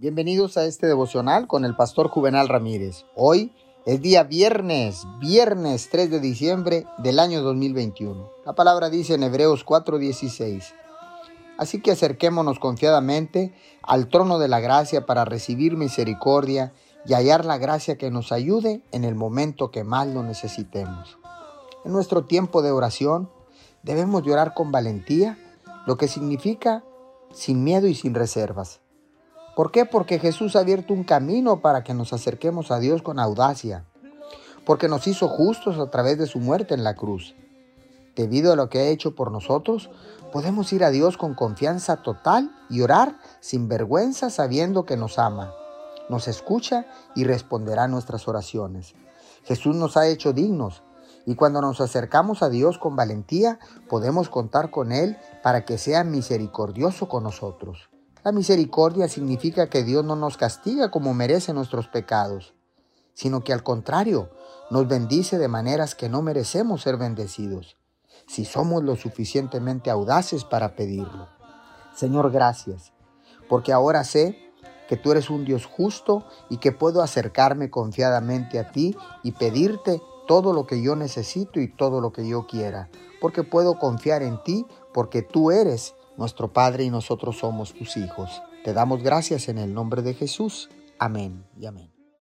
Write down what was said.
Bienvenidos a este devocional con el pastor Juvenal Ramírez. Hoy es día viernes, viernes 3 de diciembre del año 2021. La palabra dice en Hebreos 4:16. Así que acerquémonos confiadamente al trono de la gracia para recibir misericordia y hallar la gracia que nos ayude en el momento que más lo necesitemos. En nuestro tiempo de oración debemos llorar con valentía, lo que significa sin miedo y sin reservas. ¿Por qué? Porque Jesús ha abierto un camino para que nos acerquemos a Dios con audacia, porque nos hizo justos a través de su muerte en la cruz. Debido a lo que ha hecho por nosotros, podemos ir a Dios con confianza total y orar sin vergüenza sabiendo que nos ama, nos escucha y responderá nuestras oraciones. Jesús nos ha hecho dignos y cuando nos acercamos a Dios con valentía, podemos contar con Él para que sea misericordioso con nosotros. La misericordia significa que Dios no nos castiga como merece nuestros pecados, sino que al contrario, nos bendice de maneras que no merecemos ser bendecidos, si somos lo suficientemente audaces para pedirlo. Señor, gracias, porque ahora sé que tú eres un Dios justo y que puedo acercarme confiadamente a ti y pedirte todo lo que yo necesito y todo lo que yo quiera, porque puedo confiar en ti, porque tú eres nuestro Padre y nosotros somos tus hijos. Te damos gracias en el nombre de Jesús. Amén y amén.